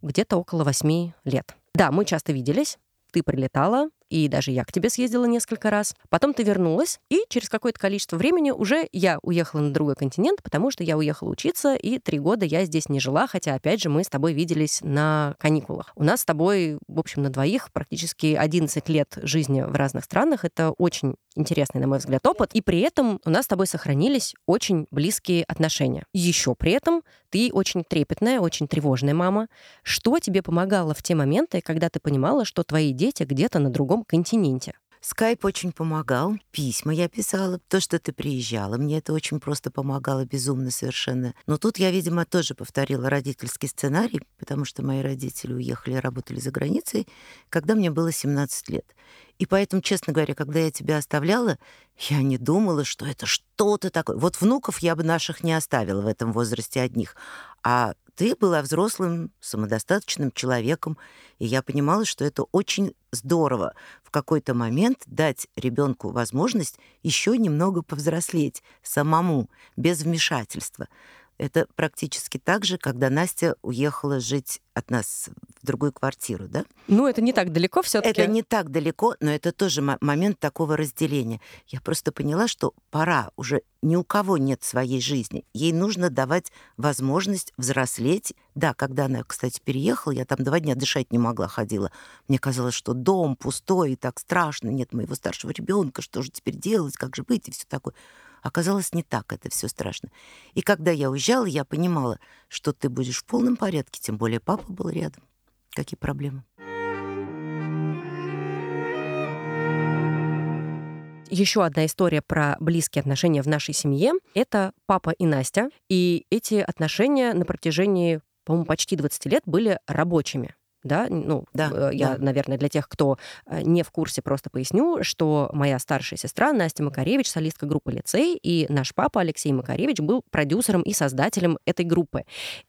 где-то около восьми лет. Да, мы часто виделись, ты прилетала, и даже я к тебе съездила несколько раз. Потом ты вернулась, и через какое-то количество времени уже я уехала на другой континент, потому что я уехала учиться, и три года я здесь не жила, хотя, опять же, мы с тобой виделись на каникулах. У нас с тобой, в общем, на двоих практически 11 лет жизни в разных странах. Это очень интересный, на мой взгляд, опыт. И при этом у нас с тобой сохранились очень близкие отношения. Еще при этом ты очень трепетная, очень тревожная мама. Что тебе помогало в те моменты, когда ты понимала, что твои дети где-то на другом континенте. Скайп очень помогал, письма я писала, то, что ты приезжала, мне это очень просто помогало, безумно совершенно. Но тут я, видимо, тоже повторила родительский сценарий, потому что мои родители уехали, работали за границей, когда мне было 17 лет. И поэтому, честно говоря, когда я тебя оставляла, я не думала, что это что-то такое. Вот внуков я бы наших не оставила в этом возрасте одних. А ты была взрослым, самодостаточным человеком, и я понимала, что это очень здорово какой-то момент дать ребенку возможность еще немного повзрослеть самому, без вмешательства. Это практически так же, когда Настя уехала жить от нас в другую квартиру, да? Ну, это не так далеко все таки Это не так далеко, но это тоже момент такого разделения. Я просто поняла, что пора, уже ни у кого нет своей жизни. Ей нужно давать возможность взрослеть. Да, когда она, кстати, переехала, я там два дня дышать не могла, ходила. Мне казалось, что дом пустой и так страшно, нет моего старшего ребенка, что же теперь делать, как же быть и все такое. Оказалось, не так это все страшно. И когда я уезжала, я понимала, что ты будешь в полном порядке, тем более папа был рядом. Какие проблемы? Еще одна история про близкие отношения в нашей семье — это папа и Настя. И эти отношения на протяжении, по-моему, почти 20 лет были рабочими. Да, ну, да, э, я, да. наверное, для тех, кто э, не в курсе, просто поясню, что моя старшая сестра Настя Макаревич, солистка группы «Лицей», и наш папа Алексей Макаревич был продюсером и создателем этой группы.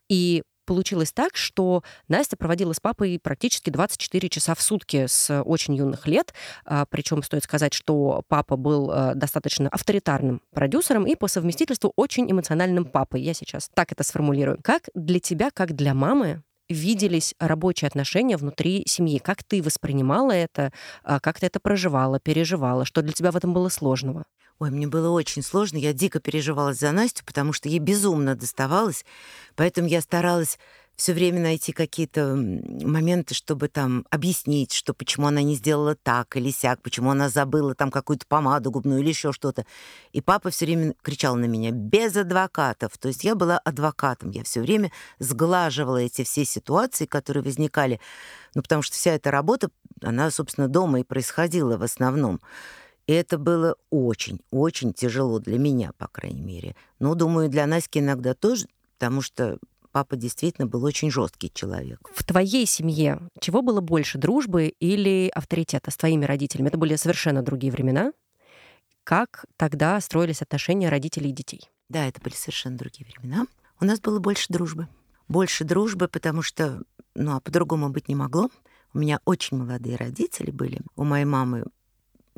И получилось так, что Настя проводила с папой практически 24 часа в сутки с очень юных лет. А, Причем стоит сказать, что папа был э, достаточно авторитарным продюсером и по совместительству очень эмоциональным папой. Я сейчас так это сформулирую. Как для тебя, как для мамы, виделись рабочие отношения внутри семьи? Как ты воспринимала это? А, как ты это проживала, переживала? Что для тебя в этом было сложного? Ой, мне было очень сложно. Я дико переживала за Настю, потому что ей безумно доставалось. Поэтому я старалась все время найти какие-то моменты, чтобы там объяснить, что почему она не сделала так или сяк, почему она забыла там какую-то помаду губную или еще что-то. И папа все время кричал на меня без адвокатов. То есть я была адвокатом. Я все время сглаживала эти все ситуации, которые возникали. Ну, потому что вся эта работа, она, собственно, дома и происходила в основном. И это было очень-очень тяжело для меня, по крайней мере. Но, думаю, для Наськи иногда тоже, потому что папа действительно был очень жесткий человек. В твоей семье чего было больше, дружбы или авторитета с твоими родителями? Это были совершенно другие времена. Как тогда строились отношения родителей и детей? Да, это были совершенно другие времена. У нас было больше дружбы. Больше дружбы, потому что, ну, а по-другому быть не могло. У меня очень молодые родители были. У моей мамы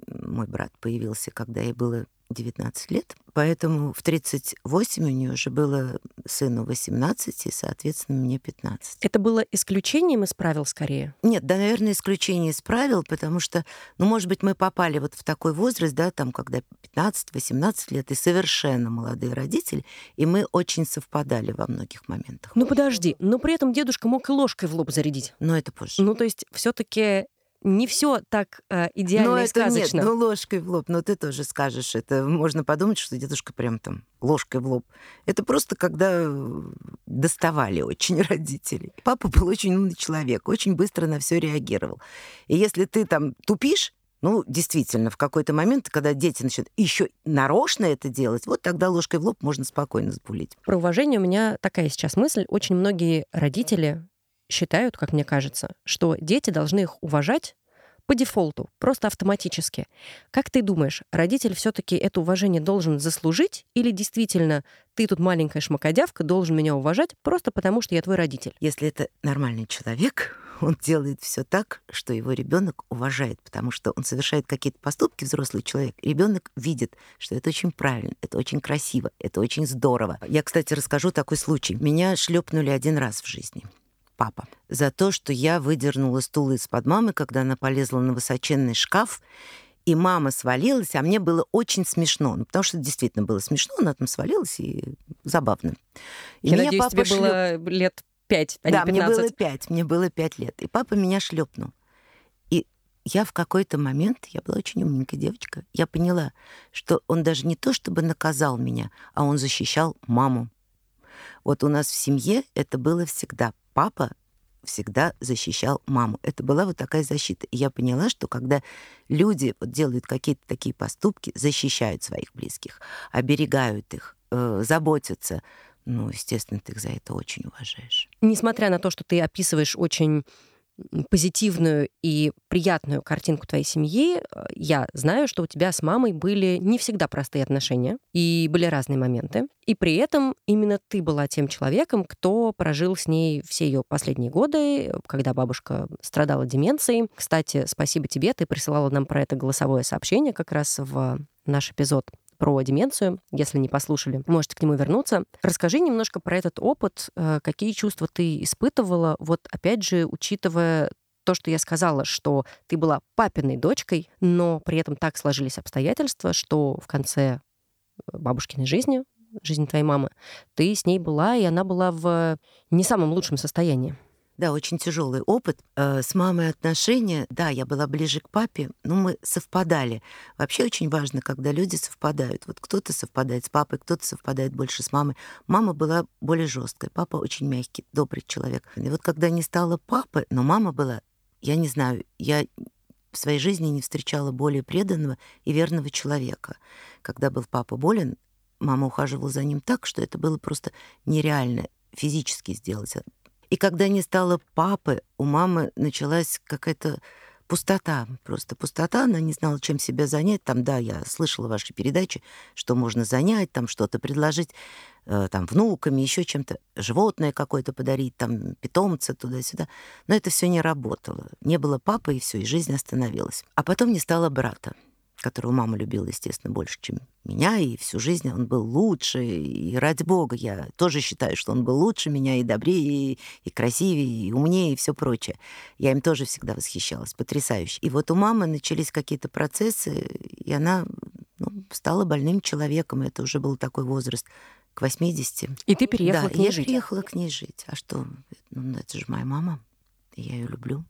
мой брат появился, когда ей было 19 лет. Поэтому в 38 у нее уже было сыну 18, и, соответственно, мне 15. Это было исключением из правил скорее? Нет, да, наверное, исключение из правил, потому что, ну, может быть, мы попали вот в такой возраст, да, там, когда 15-18 лет, и совершенно молодые родители, и мы очень совпадали во многих моментах. Ну, подожди, но при этом дедушка мог и ложкой в лоб зарядить. Но это позже. Ну, то есть все таки не все так э, идеально но и сказочно. Нет, ну ложкой в лоб, но ты тоже скажешь, это можно подумать, что дедушка прям там ложкой в лоб. Это просто когда доставали очень родители. Папа был очень умный человек, очень быстро на все реагировал. И если ты там тупишь, ну, действительно, в какой-то момент, когда дети начнут еще нарочно это делать, вот тогда ложкой в лоб можно спокойно запулить. Про уважение у меня такая сейчас мысль. Очень многие родители считают, как мне кажется, что дети должны их уважать по дефолту, просто автоматически. Как ты думаешь, родитель все-таки это уважение должен заслужить или действительно ты тут маленькая шмакодявка, должен меня уважать просто потому, что я твой родитель? Если это нормальный человек, он делает все так, что его ребенок уважает, потому что он совершает какие-то поступки, взрослый человек. Ребенок видит, что это очень правильно, это очень красиво, это очень здорово. Я, кстати, расскажу такой случай. Меня шлепнули один раз в жизни папа, за то, что я выдернула стул из-под мамы, когда она полезла на высоченный шкаф, и мама свалилась, а мне было очень смешно, ну, потому что действительно было смешно, она там свалилась, и забавно. И я надеюсь, тебе шлеп... было лет пять, а да, не 15. мне было пять, мне было пять лет. И папа меня шлепнул. И я в какой-то момент, я была очень умненькая девочка, я поняла, что он даже не то чтобы наказал меня, а он защищал маму. Вот у нас в семье это было всегда папа всегда защищал маму. Это была вот такая защита. И я поняла, что когда люди вот делают какие-то такие поступки, защищают своих близких, оберегают их, э, заботятся, ну, естественно, ты их за это очень уважаешь. Несмотря на то, что ты описываешь очень позитивную и приятную картинку твоей семьи, э, я знаю, что у тебя с мамой были не всегда простые отношения, и были разные моменты. И при этом именно ты была тем человеком, кто прожил с ней все ее последние годы, когда бабушка страдала деменцией. Кстати, спасибо тебе, ты присылала нам про это голосовое сообщение как раз в наш эпизод про деменцию. Если не послушали, можете к нему вернуться. Расскажи немножко про этот опыт, э, какие чувства ты испытывала, вот опять же, учитывая то, что я сказала, что ты была папиной дочкой, но при этом так сложились обстоятельства, что в конце э, бабушкиной жизни, жизни твоей мамы, ты с ней была, и она была в не самом лучшем состоянии. Да, очень тяжелый опыт. Э, с мамой отношения, да, я была ближе к папе, но мы совпадали. Вообще очень важно, когда люди совпадают. Вот кто-то совпадает с папой, кто-то совпадает больше с мамой. Мама была более жесткая, папа очень мягкий, добрый человек. И вот когда не стало папы, но мама была, я не знаю, я в своей жизни не встречала более преданного и верного человека. Когда был папа болен, мама ухаживала за ним так, что это было просто нереально физически сделать. И когда не стало папы, у мамы началась какая-то пустота, просто пустота, она не знала, чем себя занять. Там, да, я слышала ваши передачи, что можно занять, там что-то предложить, э, там, внуками, еще чем-то, животное какое-то подарить, там, питомца туда-сюда. Но это все не работало. Не было папы, и все, и жизнь остановилась. А потом не стало брата которого мама любила, естественно, больше, чем меня, и всю жизнь он был лучше, и ради бога, я тоже считаю, что он был лучше меня, и добрее, и, и красивее, и умнее, и все прочее. Я им тоже всегда восхищалась, потрясающе. И вот у мамы начались какие-то процессы, и она ну, стала больным человеком, это уже был такой возраст, к 80. И ты переехала да, к ней я жить? переехала к ней жить. А что? Ну, это же моя мама, и я ее люблю.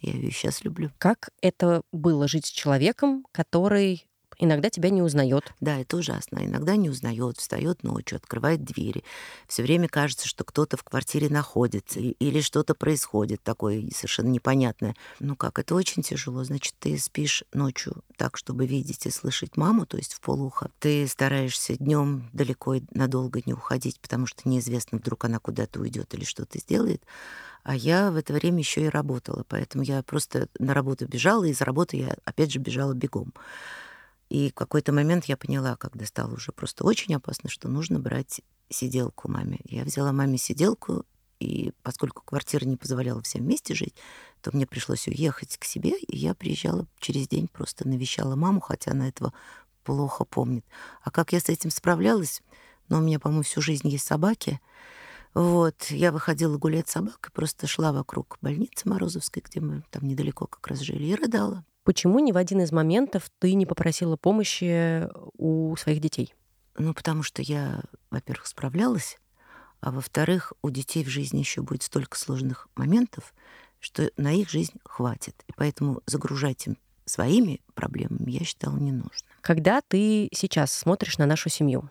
Я ее сейчас люблю. Как это было жить с человеком, который иногда тебя не узнает? Да, это ужасно. Иногда не узнает, встает ночью, открывает двери. Все время кажется, что кто-то в квартире находится или что-то происходит такое совершенно непонятное. Ну как, это очень тяжело. Значит, ты спишь ночью так, чтобы видеть и слышать маму, то есть в полухо. Ты стараешься днем далеко и надолго не уходить, потому что неизвестно, вдруг она куда-то уйдет или что-то сделает. А я в это время еще и работала, поэтому я просто на работу бежала, и из работы я опять же бежала бегом. И в какой-то момент я поняла, когда стало уже просто очень опасно, что нужно брать сиделку маме. Я взяла маме сиделку, и поскольку квартира не позволяла всем вместе жить, то мне пришлось уехать к себе, и я приезжала через день, просто навещала маму, хотя она этого плохо помнит. А как я с этим справлялась? Ну, у меня, по-моему, всю жизнь есть собаки — вот, я выходила гулять с собакой, просто шла вокруг больницы Морозовской, где мы там недалеко как раз жили, и рыдала. Почему ни в один из моментов ты не попросила помощи у своих детей? Ну, потому что я, во-первых, справлялась, а во-вторых, у детей в жизни еще будет столько сложных моментов, что на их жизнь хватит. И поэтому загружать им своими проблемами я считала не нужно. Когда ты сейчас смотришь на нашу семью,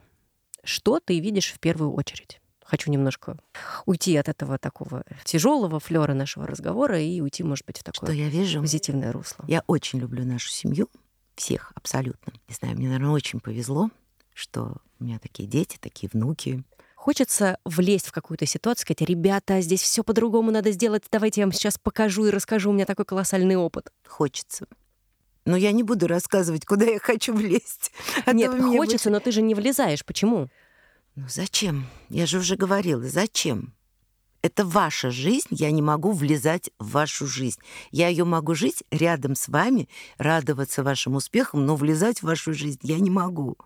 что ты видишь в первую очередь? Хочу немножко уйти от этого такого тяжелого флера нашего разговора и уйти, может быть, в такое Что я вижу? позитивное русло. Я очень люблю нашу семью, всех абсолютно. Не знаю, мне, наверное, очень повезло, что у меня такие дети, такие внуки. Хочется влезть в какую-то ситуацию, сказать, ребята, здесь все по-другому надо сделать, давайте я вам сейчас покажу и расскажу, у меня такой колоссальный опыт. Хочется. Но я не буду рассказывать, куда я хочу влезть. Нет, хочется, будет... но ты же не влезаешь. Почему? Ну зачем? Я же уже говорила, зачем? Это ваша жизнь, я не могу влезать в вашу жизнь. Я ее могу жить рядом с вами, радоваться вашим успехам, но влезать в вашу жизнь я не могу.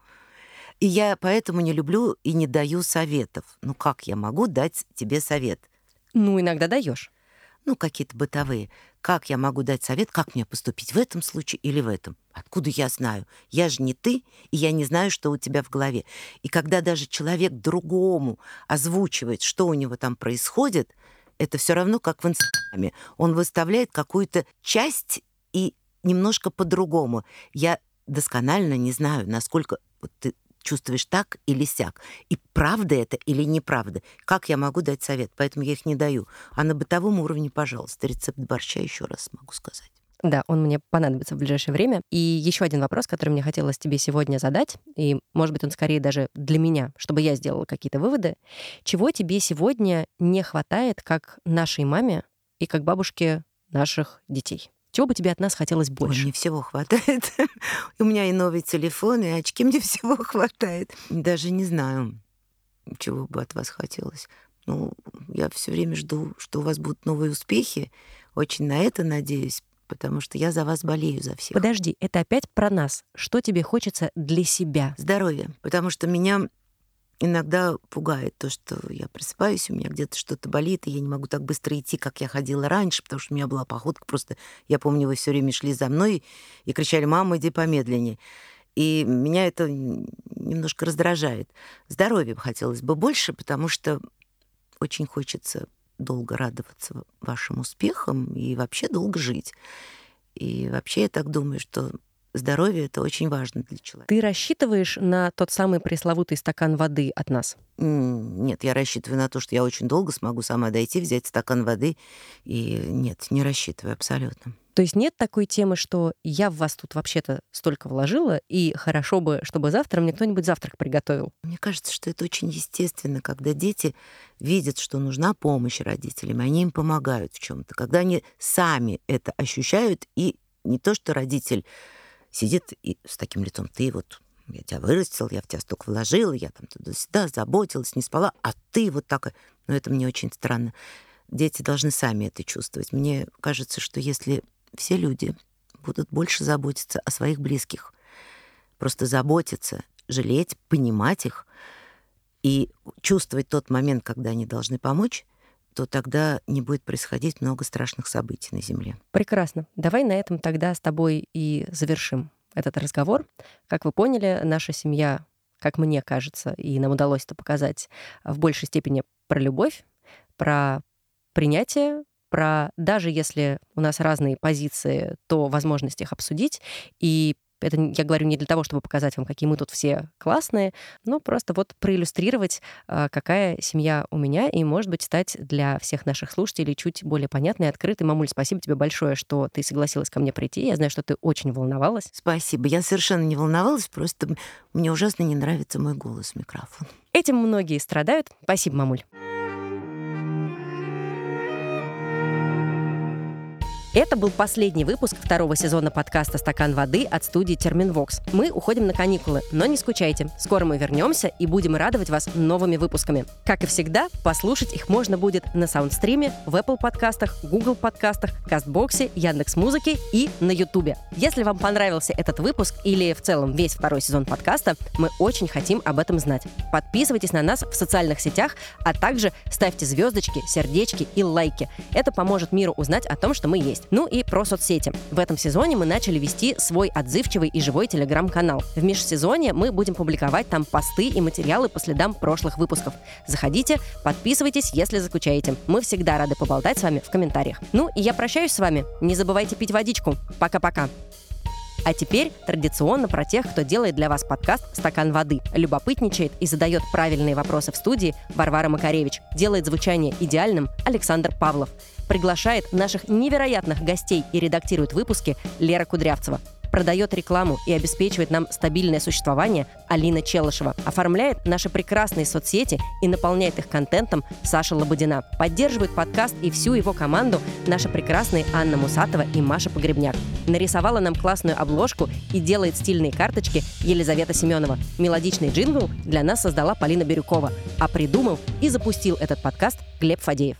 И я поэтому не люблю и не даю советов. Ну как я могу дать тебе совет? Ну, иногда даешь ну, какие-то бытовые. Как я могу дать совет, как мне поступить в этом случае или в этом? Откуда я знаю? Я же не ты, и я не знаю, что у тебя в голове. И когда даже человек другому озвучивает, что у него там происходит, это все равно как в Инстаграме. Он выставляет какую-то часть и немножко по-другому. Я досконально не знаю, насколько вот ты чувствуешь так или сяк. И правда это или неправда? Как я могу дать совет? Поэтому я их не даю. А на бытовом уровне, пожалуйста, рецепт борща еще раз могу сказать. Да, он мне понадобится в ближайшее время. И еще один вопрос, который мне хотелось тебе сегодня задать, и, может быть, он скорее даже для меня, чтобы я сделала какие-то выводы. Чего тебе сегодня не хватает как нашей маме и как бабушке наших детей? Чего бы тебе от нас хотелось больше? Ой, мне всего хватает. У меня и новый телефон, и очки мне всего хватает. Даже не знаю, чего бы от вас хотелось. Ну, я все время жду, что у вас будут новые успехи. Очень на это надеюсь, потому что я за вас болею за всех. Подожди, это опять про нас. Что тебе хочется для себя? Здоровье. Потому что меня иногда пугает то, что я просыпаюсь, у меня где-то что-то болит, и я не могу так быстро идти, как я ходила раньше, потому что у меня была походка просто... Я помню, вы все время шли за мной и кричали, мама, иди помедленнее. И меня это немножко раздражает. Здоровья хотелось бы больше, потому что очень хочется долго радоваться вашим успехам и вообще долго жить. И вообще я так думаю, что здоровье это очень важно для человека. Ты рассчитываешь на тот самый пресловутый стакан воды от нас? Нет, я рассчитываю на то, что я очень долго смогу сама дойти, взять стакан воды. И нет, не рассчитываю абсолютно. То есть нет такой темы, что я в вас тут вообще-то столько вложила, и хорошо бы, чтобы завтра мне кто-нибудь завтрак приготовил. Мне кажется, что это очень естественно, когда дети видят, что нужна помощь родителям, они им помогают в чем-то. Когда они сами это ощущают, и не то, что родитель сидит и с таким лицом, ты вот я тебя вырастил, я в тебя столько вложила, я там туда-сюда заботилась, не спала, а ты вот такая. Но это мне очень странно. Дети должны сами это чувствовать. Мне кажется, что если все люди будут больше заботиться о своих близких. Просто заботиться, жалеть, понимать их и чувствовать тот момент, когда они должны помочь, то тогда не будет происходить много страшных событий на Земле. Прекрасно. Давай на этом тогда с тобой и завершим этот разговор. Как вы поняли, наша семья, как мне кажется, и нам удалось это показать, в большей степени про любовь, про принятие, про даже если у нас разные позиции, то возможность их обсудить. И это я говорю не для того, чтобы показать вам, какие мы тут все классные, но просто вот проиллюстрировать, а, какая семья у меня, и, может быть, стать для всех наших слушателей чуть более понятной и открытой. Мамуль, спасибо тебе большое, что ты согласилась ко мне прийти. Я знаю, что ты очень волновалась. Спасибо. Я совершенно не волновалась, просто мне ужасно не нравится мой голос в микрофон. Этим многие страдают. Спасибо, мамуль. Это был последний выпуск второго сезона подкаста «Стакан воды» от студии Терминвокс. Мы уходим на каникулы, но не скучайте. Скоро мы вернемся и будем радовать вас новыми выпусками. Как и всегда, послушать их можно будет на Саундстриме, в Apple подкастах, Google подкастах, Кастбоксе, Яндекс Музыке и на Ютубе. Если вам понравился этот выпуск или в целом весь второй сезон подкаста, мы очень хотим об этом знать. Подписывайтесь на нас в социальных сетях, а также ставьте звездочки, сердечки и лайки. Это поможет миру узнать о том, что мы есть. Ну и про соцсети. В этом сезоне мы начали вести свой отзывчивый и живой телеграм-канал. В межсезонье мы будем публиковать там посты и материалы по следам прошлых выпусков. Заходите, подписывайтесь, если заскучаете. Мы всегда рады поболтать с вами в комментариях. Ну и я прощаюсь с вами. Не забывайте пить водичку. Пока-пока. А теперь традиционно про тех, кто делает для вас подкаст «Стакан воды». Любопытничает и задает правильные вопросы в студии Варвара Макаревич. Делает звучание идеальным Александр Павлов приглашает наших невероятных гостей и редактирует выпуски Лера Кудрявцева. Продает рекламу и обеспечивает нам стабильное существование Алина Челышева. Оформляет наши прекрасные соцсети и наполняет их контентом Саша Лободина. Поддерживает подкаст и всю его команду наша прекрасная Анна Мусатова и Маша Погребняк. Нарисовала нам классную обложку и делает стильные карточки Елизавета Семенова. Мелодичный джингл для нас создала Полина Бирюкова. А придумал и запустил этот подкаст Глеб Фадеев.